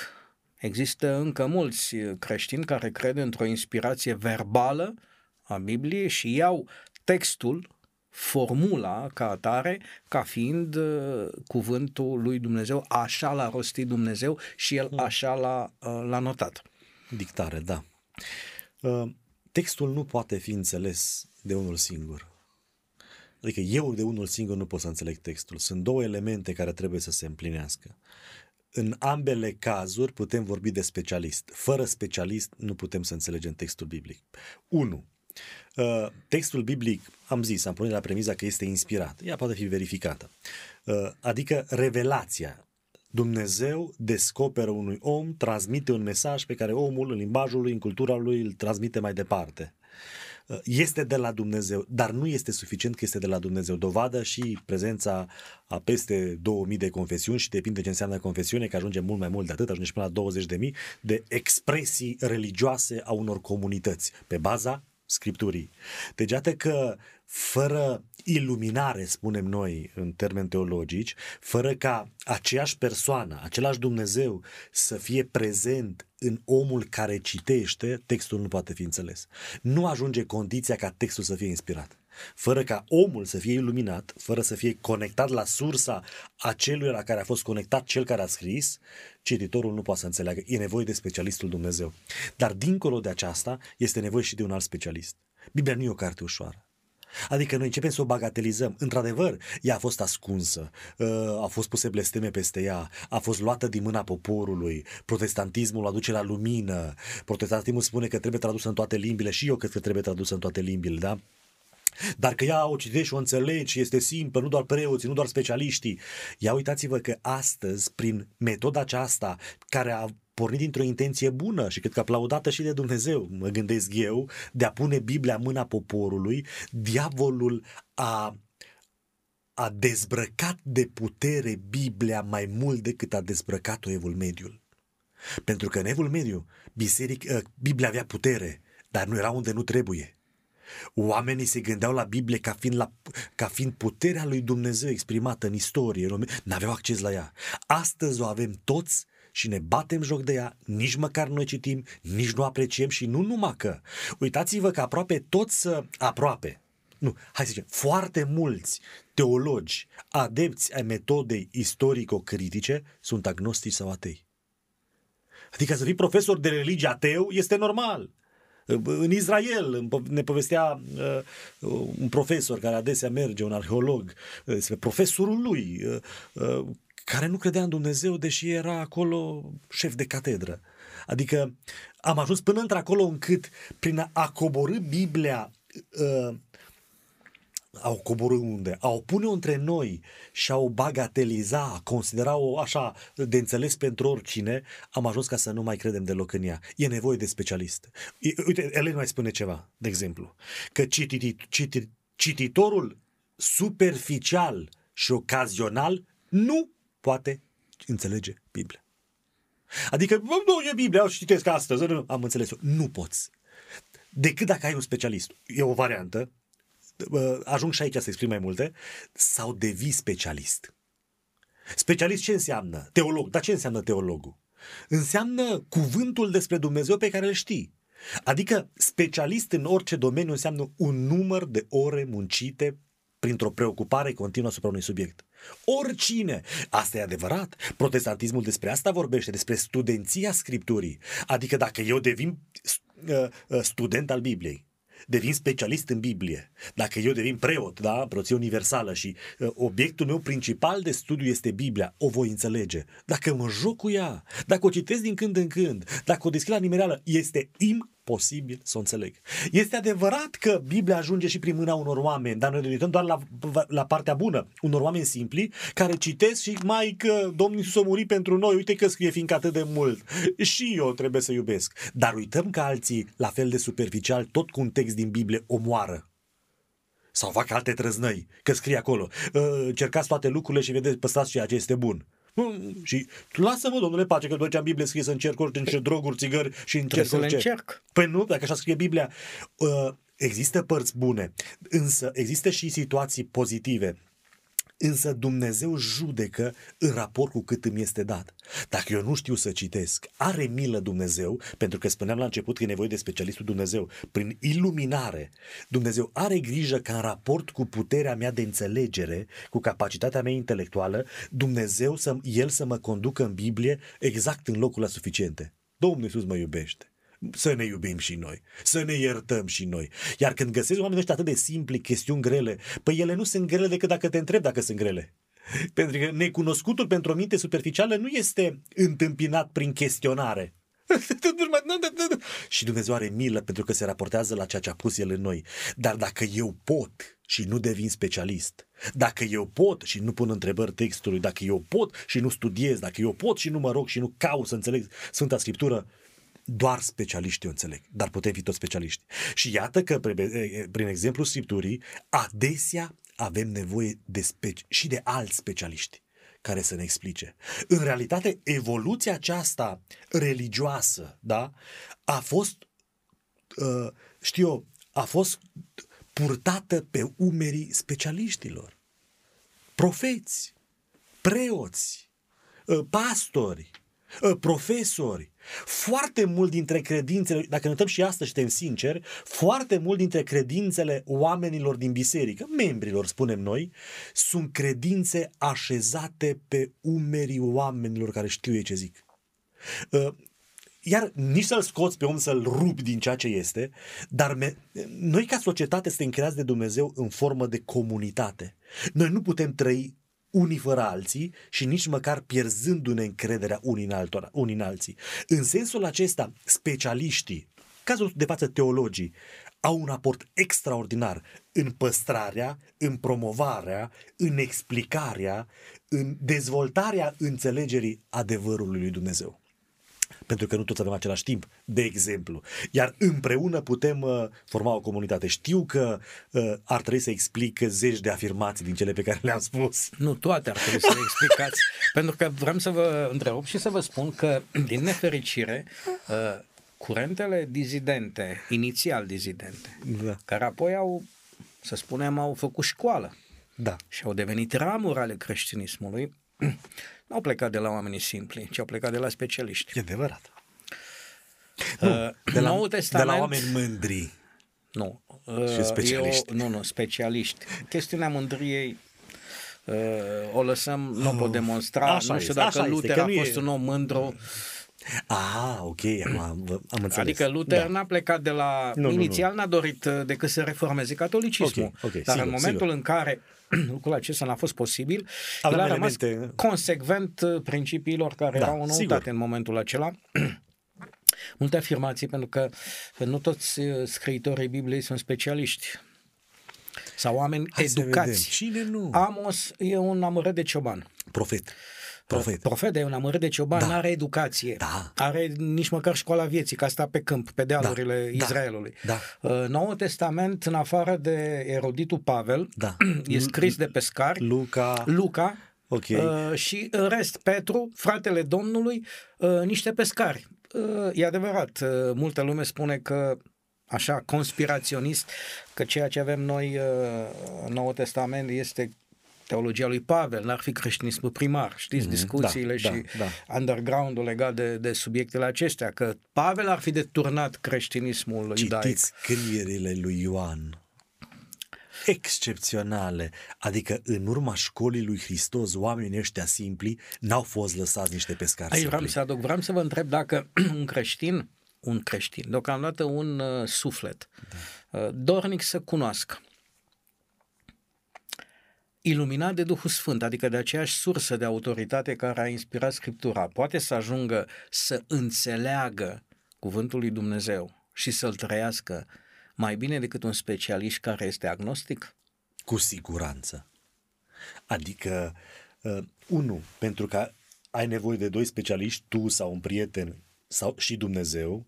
Există încă mulți creștini care cred într-o inspirație verbală a Bibliei și iau textul formula ca atare, ca fiind uh, cuvântul lui Dumnezeu, așa l-a rostit Dumnezeu și el hmm. așa l-a, uh, l-a notat. Dictare, da. Uh, textul nu poate fi înțeles de unul singur. Adică eu de unul singur nu pot să înțeleg textul. Sunt două elemente care trebuie să se împlinească. În ambele cazuri putem vorbi de specialist. Fără specialist nu putem să înțelegem textul biblic. 1. Uh, textul biblic, am zis, am pune la premiza că este inspirat. Ea poate fi verificată. Uh, adică revelația. Dumnezeu descoperă unui om, transmite un mesaj pe care omul, în limbajul lui, în cultura lui, îl transmite mai departe. Uh, este de la Dumnezeu, dar nu este suficient că este de la Dumnezeu. Dovadă și prezența a peste 2000 de confesiuni și depinde ce înseamnă confesiune, că ajunge mult mai mult de atât, ajunge până la 20.000 de expresii religioase a unor comunități pe baza Scripturii. Deci iată că fără iluminare, spunem noi în termeni teologici, fără ca aceeași persoană, același Dumnezeu să fie prezent în omul care citește, textul nu poate fi înțeles. Nu ajunge condiția ca textul să fie inspirat. Fără ca omul să fie iluminat, fără să fie conectat la sursa acelui la care a fost conectat cel care a scris, cititorul nu poate să înțeleagă. E nevoie de specialistul Dumnezeu. Dar dincolo de aceasta, este nevoie și de un alt specialist. Biblia nu e o carte ușoară. Adică noi începem să o bagatelizăm. Într-adevăr, ea a fost ascunsă, ă, a fost puse blesteme peste ea, a fost luată din mâna poporului, protestantismul o aduce la lumină, protestantismul spune că trebuie tradusă în toate limbile și eu cred că trebuie tradusă în toate limbile, da? Dar că ea o citești și o înțelegi și este simplă, nu doar preoții, nu doar specialiștii. Ia uitați-vă că astăzi, prin metoda aceasta, care a pornit dintr-o intenție bună și cred că aplaudată și de Dumnezeu, mă gândesc eu, de a pune Biblia în mâna poporului, diavolul a a dezbrăcat de putere Biblia mai mult decât a dezbrăcat-o Evul Mediul. Pentru că în Evul Mediu biseric, ă, Biblia avea putere, dar nu era unde nu trebuie. Oamenii se gândeau la Biblie ca fiind, la, ca fiind puterea lui Dumnezeu exprimată în istorie, nu aveau acces la ea. Astăzi o avem toți și ne batem joc de ea, nici măcar nu citim, nici nu apreciem și nu numai că. Uitați-vă că aproape toți, aproape, nu, hai să zicem, foarte mulți teologi, adepți ai metodei istorico-critice sunt agnostici sau atei. Adică să fii profesor de religie ateu este normal. În Israel ne povestea uh, un profesor care adesea merge, un arheolog, uh, despre profesorul lui, uh, care nu credea în Dumnezeu, deși era acolo șef de catedră. Adică am ajuns până într-acolo încât prin a coborâ Biblia au coborâ unde? Au pune între noi și au bagateliza, a considera-o așa de înțeles pentru oricine, am ajuns ca să nu mai credem deloc în ea. E nevoie de specialist. Uite, Elen mai spune ceva, de exemplu, că citit, citit, cititorul superficial și ocazional nu poate înțelege Biblia. Adică, nu, e Biblia, și citesc astăzi, nu, am înțeles-o. Nu poți. Decât dacă ai un specialist. E o variantă, ajung și aici să exprim mai multe, sau devii specialist. Specialist ce înseamnă? Teolog. Dar ce înseamnă teologul? Înseamnă cuvântul despre Dumnezeu pe care îl știi. Adică specialist în orice domeniu înseamnă un număr de ore muncite printr-o preocupare continuă asupra unui subiect. Oricine! Asta e adevărat. Protestantismul despre asta vorbește, despre studenția Scripturii. Adică dacă eu devin uh, uh, student al Bibliei, devin specialist în Biblie, dacă eu devin preot, da, preoție universală și uh, obiectul meu principal de studiu este Biblia, o voi înțelege. Dacă mă joc cu ea, dacă o citesc din când în când, dacă o deschid la nimereală, este im posibil să o înțeleg. Este adevărat că Biblia ajunge și prin mâna unor oameni, dar noi ne uităm doar la, la partea bună. Unor oameni simpli care citesc și mai că Domnul Iisus a murit pentru noi, uite că scrie fiindcă atât de mult. Și eu trebuie să iubesc. Dar uităm că alții, la fel de superficial, tot cu un text din Biblie omoară sau fac alte trăznăi, că scrie acolo. Ă, cercați toate lucrurile și vedeți, păstrați ceea ce este bun. Și lasă-mă, domnule, pace, că după ce am Biblie scrie să încerc orice droguri, țigări și încerc orice. încerc. Păi nu, dacă așa scrie Biblia. Uh, există părți bune, însă există și situații pozitive. Însă Dumnezeu judecă în raport cu cât îmi este dat. Dacă eu nu știu să citesc, are milă Dumnezeu, pentru că spuneam la început că e nevoie de specialistul Dumnezeu. Prin iluminare, Dumnezeu are grijă ca în raport cu puterea mea de înțelegere, cu capacitatea mea intelectuală, Dumnezeu să, El să mă conducă în Biblie exact în locul la suficiente. Domnul Iisus mă iubește să ne iubim și noi, să ne iertăm și noi. Iar când găsesc oamenii ăștia atât de simpli, chestiuni grele, păi ele nu sunt grele decât dacă te întreb dacă sunt grele. Pentru că necunoscutul pentru o minte superficială nu este întâmpinat prin chestionare. și Dumnezeu are milă pentru că se raportează la ceea ce a pus El în noi. Dar dacă eu pot și nu devin specialist, dacă eu pot și nu pun întrebări textului, dacă eu pot și nu studiez, dacă eu pot și nu mă rog și nu caut să înțeleg Sfânta Scriptură, doar specialiștii o înțeleg, dar putem fi toți specialiști. Și iată că, prin exemplu Scripturii, adesea avem nevoie de speci- și de alți specialiști care să ne explice. În realitate, evoluția aceasta religioasă, da, a fost, uh, știu eu, a fost purtată pe umerii specialiștilor. Profeți, preoți, uh, pastori, uh, profesori, foarte mult dintre credințele, dacă ne uităm și astăzi, suntem sinceri, foarte mult dintre credințele oamenilor din biserică, membrilor, spunem noi, sunt credințe așezate pe umerii oamenilor care știu ei ce zic. Uh, iar nici să-l scoți pe om să-l rupi din ceea ce este, dar me- noi ca societate suntem creați de Dumnezeu în formă de comunitate. Noi nu putem trăi unii fără alții și nici măcar pierzându-ne încrederea unii în, altora, unii în alții. În sensul acesta, specialiștii, cazul de față teologii, au un aport extraordinar în păstrarea, în promovarea, în explicarea, în dezvoltarea înțelegerii adevărului lui Dumnezeu pentru că nu toți avem același timp, de exemplu. Iar împreună putem uh, forma o comunitate. Știu că uh, ar trebui să explic zeci de afirmații din cele pe care le-am spus. Nu toate ar trebui să le explicați, pentru că vreau să vă întreb și să vă spun că, din nefericire, uh, curentele dizidente, inițial dizidente, da. care apoi au, să spunem, au făcut școală da. și au devenit ramuri ale creștinismului, nu au plecat de la oamenii simpli, ci au plecat de la specialiști. E adevărat. Uh, nu, de, la, Testament, de la oameni mândri. Nu. Uh, și specialiști. Eu, nu, nu, specialiști. Chestiunea mândriei uh, o lăsăm, nu o pot oh, demonstra. Așa nu știu este, dacă Luther este, a fost e... un om mândru. Ah, ok, am, am înțeles. Adică Luther da. n-a plecat de la... Nu, inițial nu, nu. n-a dorit uh, decât să reformeze catolicismul. Okay, okay, dar sigur, în momentul sigur. în care lucrul acesta n-a fost posibil, Avem el a rămas elemente... consecvent uh, principiilor care da, erau în noutate în momentul acela. Multe afirmații, pentru că nu toți uh, scriitorii Bibliei sunt specialiști sau oameni Hai educați. Cine nu? Amos e un amărât de cioban. Profet. Profet. Profet, e un amărât de cioban, Da. nu are educație. Da. Are nici măcar școala vieții, ca sta pe câmp, pe dealurile Da. Israelului. Da. Uh, Noul Testament, în afară de eroditul Pavel, Da. e scris de pescari, Luca, Luca Ok. uh, și în rest Petru, fratele Domnului, uh, niște pescari. Uh, e adevărat, uh, multă lume spune că așa conspiraționist că ceea ce avem noi uh, în Noul Testament este teologia lui Pavel, n-ar fi creștinismul primar, știți, mm-hmm, discuțiile da, și da, underground-ul legat de, de subiectele acestea, că Pavel ar fi deturnat creștinismul iudaic. Citiți scrierile lui Ioan excepționale, adică în urma școlii lui Hristos, oamenii ăștia simpli n-au fost lăsați niște pescari Aici vreau simpli. să aduc, vreau să vă întreb dacă un creștin, un creștin, deocamdată un uh, suflet, da. uh, dornic să cunoască, iluminat de Duhul Sfânt, adică de aceeași sursă de autoritate care a inspirat Scriptura, poate să ajungă să înțeleagă cuvântul lui Dumnezeu și să-l trăiască mai bine decât un specialist care este agnostic? Cu siguranță. Adică, uh, unu, pentru că ai nevoie de doi specialiști, tu sau un prieten sau și Dumnezeu,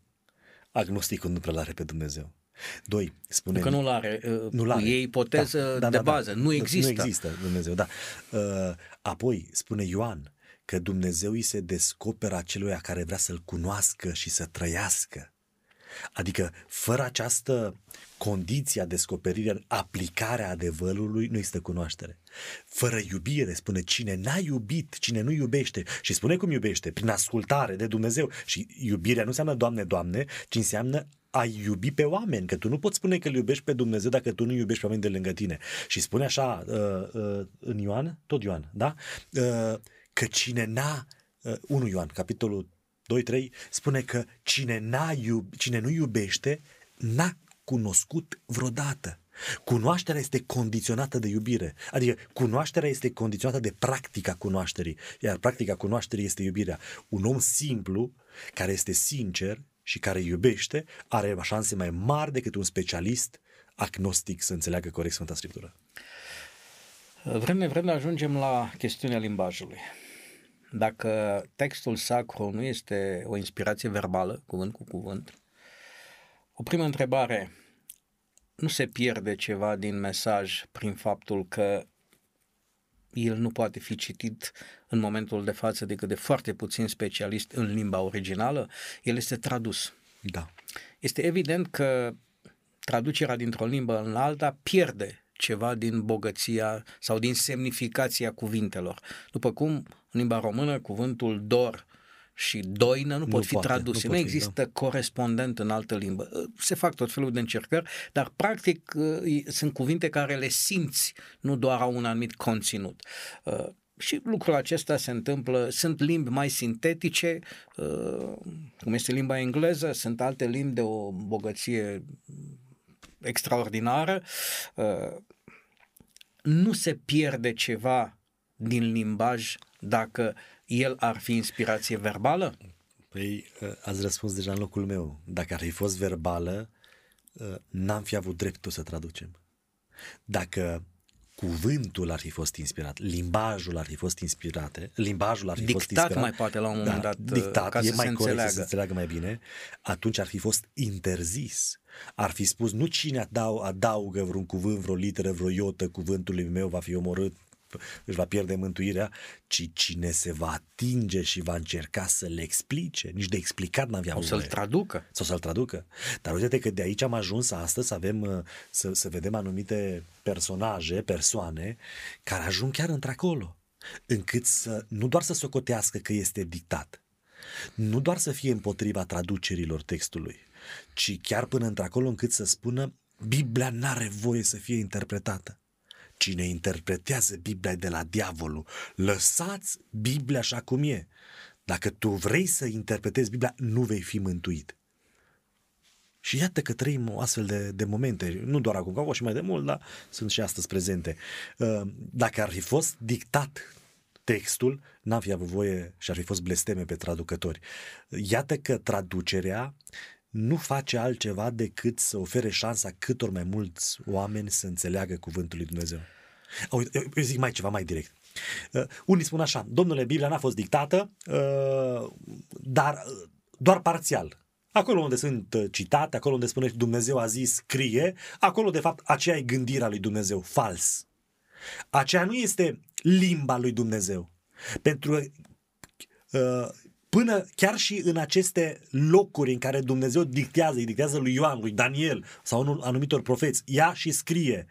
agnosticul nu prea are pe Dumnezeu. Doi, spune Că nu-l are, uh, nu l-are. e ipoteză de bază, nu există. Nu există Dumnezeu, da. Uh, Apoi, spune Ioan, că Dumnezeu îi se descoperă acelui care vrea să-L cunoască și să trăiască. Adică, fără această condiție a descoperirii, aplicarea adevărului, nu există cunoaștere. Fără iubire, spune, cine n-a iubit, cine nu iubește, și spune cum iubește, prin ascultare de Dumnezeu. Și iubirea nu înseamnă Doamne, Doamne, ci înseamnă a iubi pe oameni, că tu nu poți spune că îl iubești pe Dumnezeu dacă tu nu iubești pe oameni de lângă tine. Și spune așa uh, uh, în Ioan, tot Ioan, da? Uh, că cine n-a, uh, 1 Ioan, capitolul 2-3, spune că cine, n-a iub, cine nu iubește n-a cunoscut vreodată. Cunoașterea este condiționată de iubire. Adică cunoașterea este condiționată de practica cunoașterii, iar practica cunoașterii este iubirea. Un om simplu, care este sincer și care iubește, are șanse mai mari decât un specialist agnostic să înțeleagă corect Sfânta Scriptură. Vrem nevrem ajungem la chestiunea limbajului. Dacă textul sacru nu este o inspirație verbală, cuvânt cu cuvânt, o primă întrebare, nu se pierde ceva din mesaj prin faptul că el nu poate fi citit în momentul de față decât de foarte puțin specialist în limba originală, el este tradus. Da. Este evident că traducerea dintr-o limbă în alta pierde ceva din bogăția sau din semnificația cuvintelor. După cum în limba română cuvântul dor și doină nu, Nu pot fi poate, traduse, nu nu, pot fi, există corespondent în altă limbă. Se fac tot felul de încercări, dar practic sunt cuvinte care le simți, nu doar au un anumit conținut. Și lucrul acesta se întâmplă, sunt limbi mai sintetice, cum este limba engleză, sunt alte limbi de o bogăție extraordinară, nu se pierde ceva din limbaj dacă el ar fi inspirație verbală? Păi, ați răspuns deja în locul meu. Dacă ar fi fost verbală, n-am fi avut dreptul să traducem. Dacă cuvântul ar fi fost inspirat, limbajul ar fi fost inspirat, limbajul ar fi dictat fost inspirat. mai poate la un moment da, dat, dictat, ca e să mai se corect înțeleagă. să se înțeleagă mai bine, atunci ar fi fost interzis. Ar fi spus, nu cine adau, adaugă vreun cuvânt, vreo literă, vreo iotă cuvântului meu va fi omorât, își va pierde mântuirea, ci cine se va atinge și va încerca să le explice, nici de explicat n-avea Sau să-l voie. traducă. Sau să-l traducă. Dar uite că de aici am ajuns astăzi să avem, uh, să, să vedem anumite personaje, persoane, care ajung chiar într-acolo, încât să, nu doar să socotească că este dictat, nu doar să fie împotriva traducerilor textului, ci chiar până într-acolo încât să spună Biblia n-are voie să fie interpretată. Cine interpretează Biblia e de la diavolul. Lăsați Biblia așa cum e. Dacă tu vrei să interpretezi Biblia, nu vei fi mântuit. Și iată că trăim o astfel de, de momente, nu doar acum, au și mai de mult, dar sunt și astăzi prezente. Dacă ar fi fost dictat textul, n-am fi avut voie și ar fi fost blesteme pe traducători. Iată că traducerea nu face altceva decât să ofere șansa câtor mai mulți oameni să înțeleagă cuvântul lui Dumnezeu. Eu zic mai ceva mai direct. Uh, unii spun așa, domnule, Biblia n-a fost dictată, uh, dar uh, doar parțial. Acolo unde sunt uh, citate, acolo unde spune Dumnezeu a zis scrie, acolo de fapt aceea e gândirea lui Dumnezeu, fals. Aceea nu este limba lui Dumnezeu. Pentru că uh, până chiar și în aceste locuri în care Dumnezeu dictează, îi dictează lui Ioan, lui Daniel sau unul anumitor profeți, ia și scrie.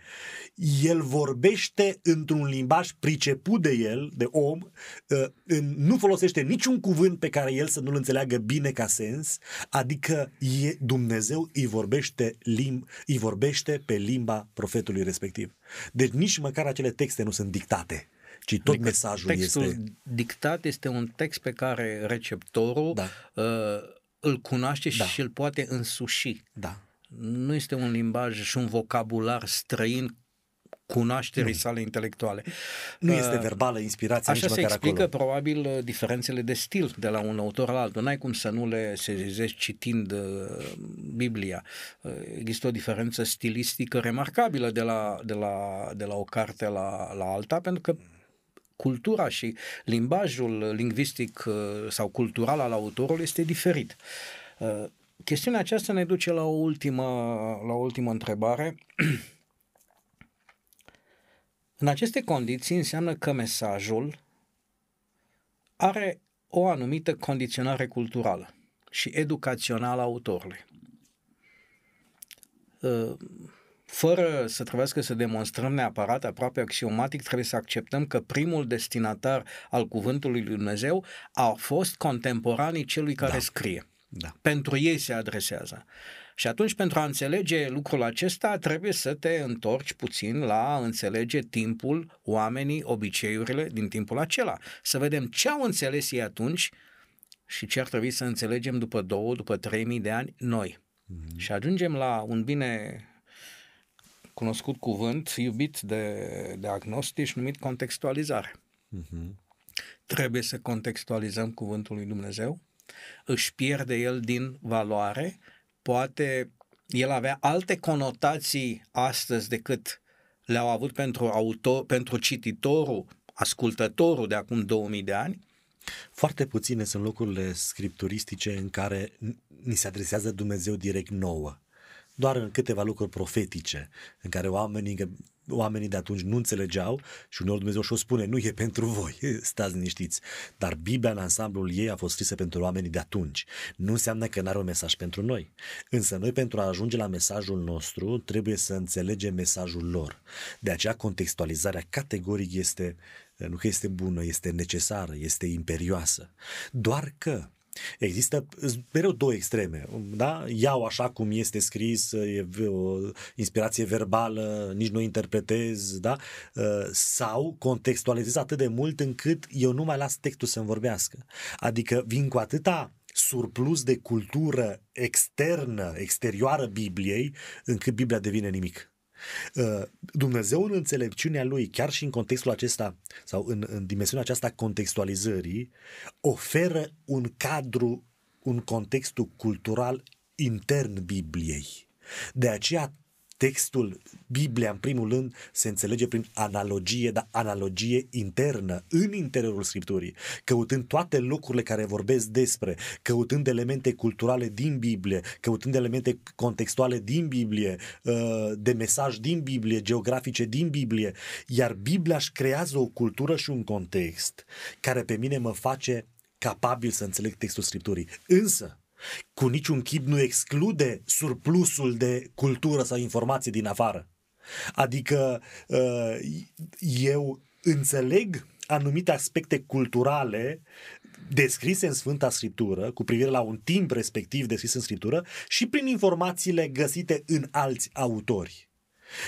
El vorbește într-un limbaj priceput de el, de om, uh, nu folosește niciun cuvânt pe care el să nu-l înțeleagă bine ca sens, adică e, Dumnezeu îi vorbește, lim, îi vorbește pe limba profetului respectiv. Deci nici măcar acele texte nu sunt dictate ci tot adică mesajul textul este... dictat este un text pe care receptorul da. uh, îl cunoaște da. și îl poate însuși. Da. Nu este un limbaj și un vocabular străin cunoașterii nu. sale intelectuale. Nu este uh, verbală inspirația Așa nici se explică acolo. probabil uh, diferențele de stil de la un autor la altul. N-ai cum să nu le sezizezi citind uh, Biblia. Există o diferență stilistică remarcabilă de la, de la, de la o carte la, la alta, pentru că cultura și limbajul lingvistic uh, sau cultural al autorului este diferit. Uh, chestiunea aceasta ne duce la o ultimă, la o ultimă întrebare. În aceste condiții înseamnă că mesajul are o anumită condiționare culturală și educațională a autorului. Uh, fără să trebuiască să demonstrăm neapărat, aproape axiomatic, trebuie să acceptăm că primul destinatar al cuvântului lui Dumnezeu a fost contemporanii celui care da. scrie. Da. Pentru ei se adresează. Și atunci, pentru a înțelege lucrul acesta, trebuie să te întorci puțin la a înțelege timpul, oamenii, obiceiurile din timpul acela. Să vedem ce au înțeles ei atunci și ce ar trebui să înțelegem după două, după trei mii de ani noi. Mm-hmm. Și ajungem la un bine cunoscut cuvânt iubit de, de agnostici numit contextualizare. Uh-huh. Trebuie să contextualizăm cuvântul lui Dumnezeu, își pierde el din valoare, poate el avea alte conotații astăzi decât le-au avut pentru, autor, pentru cititorul, ascultătorul de acum 2000 de ani. Foarte puține sunt locurile scripturistice în care ni se adresează Dumnezeu direct nouă doar în câteva lucruri profetice, în care oamenii, oamenii de atunci nu înțelegeau și uneori Dumnezeu și-o spune, nu e pentru voi, stați liniștiți. Dar Biblia în ansamblul ei a fost scrisă pentru oamenii de atunci. Nu înseamnă că n-are un mesaj pentru noi. Însă noi pentru a ajunge la mesajul nostru trebuie să înțelegem mesajul lor. De aceea contextualizarea categoric este, nu că este bună, este necesară, este imperioasă. Doar că Există mereu două extreme, da? Iau așa cum este scris, e o inspirație verbală, nici nu interpretez, da? Uh, sau contextualizez atât de mult încât eu nu mai las textul să-mi vorbească. Adică vin cu atâta surplus de cultură externă, exterioară Bibliei, încât Biblia devine nimic. Uh, Dumnezeu în înțelepciunea lui, chiar și în contextul acesta sau în, în dimensiunea aceasta contextualizării, oferă un cadru, un contextul cultural intern Bibliei. De aceea textul, Biblia în primul rând, se înțelege prin analogie, dar analogie internă, în interiorul Scripturii, căutând toate lucrurile care vorbesc despre, căutând elemente culturale din Biblie, căutând elemente contextuale din Biblie, uh, de mesaj din Biblie, geografice din Biblie, iar Biblia își creează o cultură și un context care pe mine mă face capabil să înțeleg textul Scripturii. Însă, cu niciun chip nu exclude surplusul de cultură sau informație din afară. Adică uh, eu înțeleg anumite aspecte culturale descrise în Sfânta Scriptură, cu privire la un timp respectiv descris în Scriptură și prin informațiile găsite în alți autori.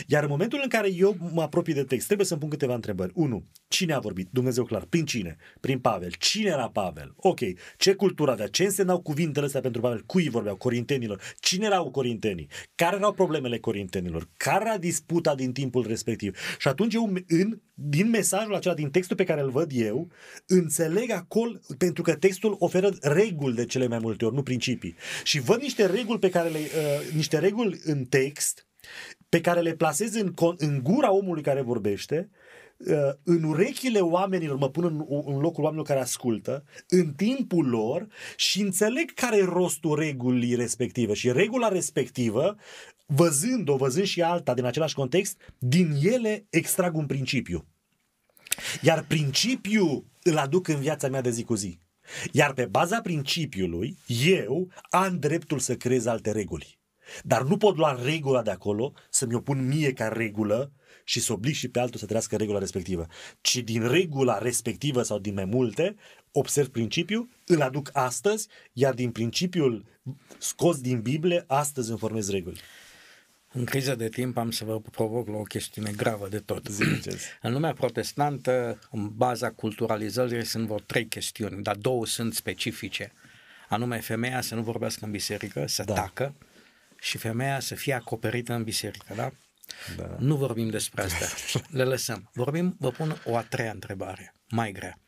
Iar în momentul în care eu mă apropii de text, trebuie să-mi pun câteva întrebări. 1. Cine a vorbit? Dumnezeu clar. Prin cine? Prin Pavel. Cine era Pavel? Ok. Ce cultură avea? Ce însemnau cuvintele astea pentru Pavel? Cui vorbeau? Corintenilor. Cine erau corintenii? Care erau problemele corintenilor? Care era disputa din timpul respectiv? Și atunci eu, în, din mesajul acela, din textul pe care îl văd eu, înțeleg acolo, pentru că textul oferă reguli de cele mai multe ori, nu principii. Și văd niște reguli pe care le, uh, niște reguli în text pe care le plasez în, în gura omului care vorbește, uh, în urechile oamenilor, mă pun în, în locul oamenilor care ascultă, în timpul lor și înțeleg care e rostul regulii respective. Și regula respectivă, văzând-o, văzând și alta din același context, din ele extrag un principiu. Iar principiul îl aduc în viața mea de zi cu zi. Iar pe baza principiului, eu am dreptul să creez alte reguli. Dar nu pot lua regula de acolo, să-mi opun mie ca regulă și să oblig și pe altul să trăiască regula respectivă. Ci din regula respectivă sau din mai multe, observ principiul, îl aduc astăzi, iar din principiul scos din Biblie, astăzi îmi formez reguli. În criză de timp am să vă provoc la o chestiune gravă de tot. în lumea protestantă, în baza culturalizării, sunt vreo trei chestiuni, dar două sunt specifice. Anume, femeia să nu vorbească în biserică, să da. tacă, și femeia să fie acoperită în biserică, da? da. Nu vorbim despre asta. Le lăsăm. Vorbim, vă pun o a treia întrebare, mai grea.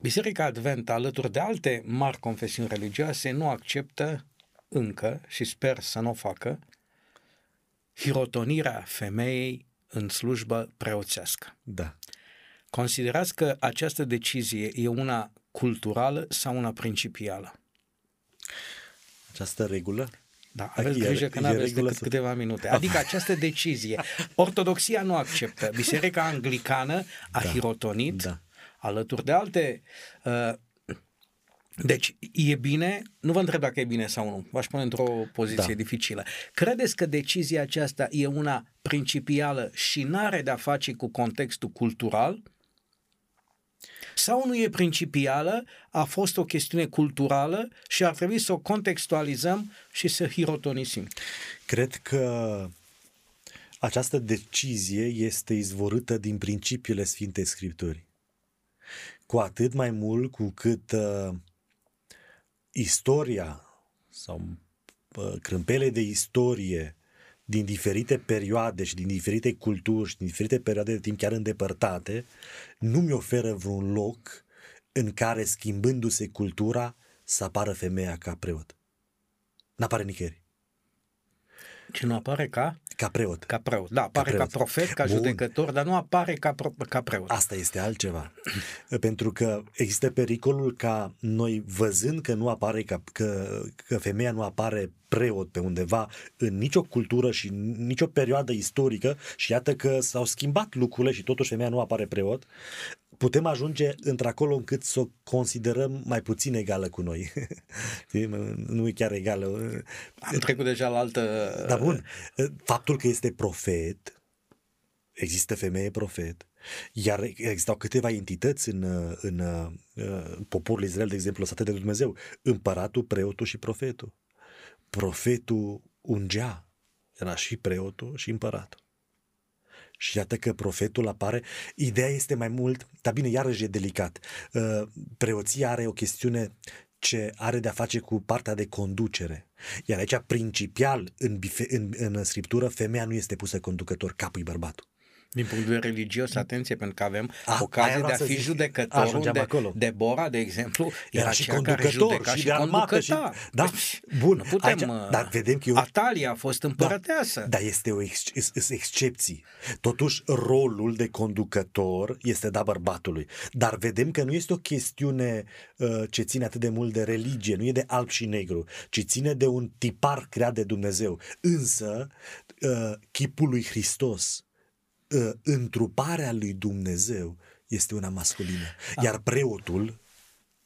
Biserica Advent, alături de alte mari confesiuni religioase, nu acceptă încă, și sper să nu o facă, hirotonirea femeii în slujbă preoțească. Da. Considerați că această decizie e una culturală sau una principială? Această regulă? Da, aveți e, grijă că nu aveți decât să... câteva minute. Adică această decizie, ortodoxia nu acceptă. Biserica anglicană a da, hirotonit da. alături de alte... Uh, deci, e bine, nu vă întreb dacă e bine sau nu, v-aș pune într-o poziție da. dificilă. Credeți că decizia aceasta e una principială și n-are de-a face cu contextul cultural? Sau nu e principială, a fost o chestiune culturală și ar trebui să o contextualizăm și să hirotonisim. Cred că această decizie este izvorâtă din principiile Sfintei Scripturii. Cu atât mai mult cu cât uh, istoria sau uh, crâmpele de istorie din diferite perioade și din diferite culturi și din diferite perioade de timp chiar îndepărtate, nu mi oferă vreun loc în care, schimbându-se cultura, să apară femeia ca preot. N-apare nicăieri. Și nu apare ca? Ca preot. Ca preot, da, apare ca, preot. ca profet, ca Bun. judecător, dar nu apare ca, pro- ca preot. Asta este altceva. Pentru că există pericolul ca noi, văzând că nu apare, ca, că, că femeia nu apare preot pe undeva în nicio cultură și nicio perioadă istorică și iată că s-au schimbat lucrurile și totuși femeia nu apare preot, putem ajunge într-acolo încât să o considerăm mai puțin egală cu noi. nu e chiar egală. Am trecut deja la altă... Da, bun. Faptul că este profet, există femeie profet, iar existau câteva entități în, în, în poporul Israel, de exemplu, lăsate de Dumnezeu, împăratul, preotul și profetul. Profetul ungea, era și preotul și împăratul. Și iată că profetul apare. Ideea este mai mult, dar bine, iarăși e delicat. Uh, preoția are o chestiune ce are de-a face cu partea de conducere. Iar aici, principial, în, în, în scriptură, femeia nu este pusă conducător, capul bărbatul. Din punct de vedere religios, atenție, pentru că avem a, ocazie de a fi judecător, unde acolo. Deborah, de exemplu, era, era și conducător și, și de armată. Și, da, deci, bun. Nu putem, aici, uh, dar vedem că eu, Atalia a fost împărăteasă. Da, dar este o ex, ex, excepții. Totuși, rolul de conducător este da bărbatului. Dar vedem că nu este o chestiune uh, ce ține atât de mult de religie, nu e de alb și negru, ci ține de un tipar creat de Dumnezeu. Însă, uh, chipul lui Hristos Ă, întruparea lui Dumnezeu este una masculină. Da. Iar preotul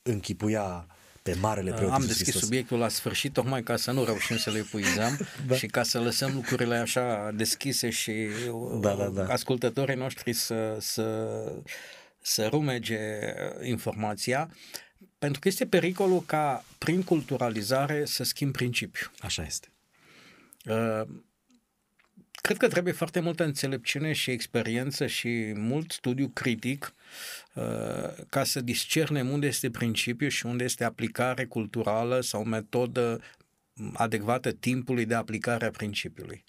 închipuia pe marele preot Am deschis Hristos. subiectul la sfârșit tocmai ca să nu reușim să le epuizăm da. și ca să lăsăm lucrurile așa deschise și da, da, da. ascultătorii noștri să, să, să rumege informația, pentru că este pericolul ca prin culturalizare să schimb principiul. Așa este. Uh, Cred că trebuie foarte multă înțelepciune și experiență și mult studiu critic uh, ca să discernem unde este principiu și unde este aplicare culturală sau metodă adecvată timpului de aplicare a principiului.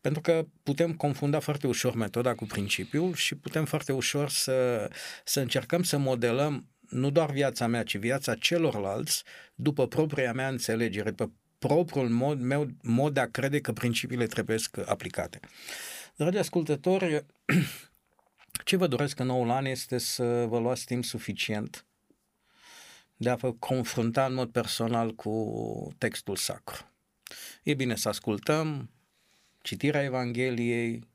Pentru că putem confunda foarte ușor metoda cu principiul și putem foarte ușor să, să încercăm să modelăm nu doar viața mea, ci viața celorlalți după propria mea înțelegere, după propriul mod, meu, mod de a crede că principiile trebuie aplicate. Dragi ascultători, ce vă doresc în noul an este să vă luați timp suficient de a vă confrunta în mod personal cu textul sacru. E bine să ascultăm citirea Evangheliei,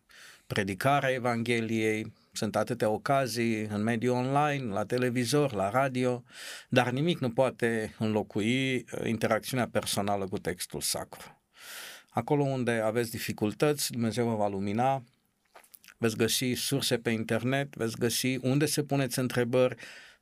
predicarea Evangheliei, sunt atâtea ocazii în mediul online, la televizor, la radio, dar nimic nu poate înlocui uh, interacțiunea personală cu textul sacru. Acolo unde aveți dificultăți, Dumnezeu vă va lumina, veți găsi surse pe internet, veți găsi unde se puneți întrebări,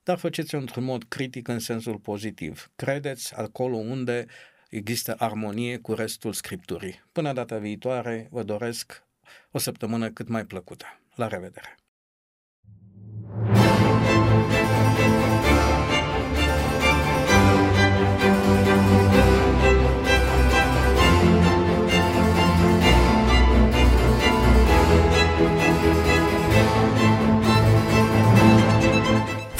dar faceți-o într-un mod critic în sensul pozitiv. Credeți acolo unde există armonie cu restul Scripturii. Până data viitoare, vă doresc o săptămână cât mai plăcută. La revedere!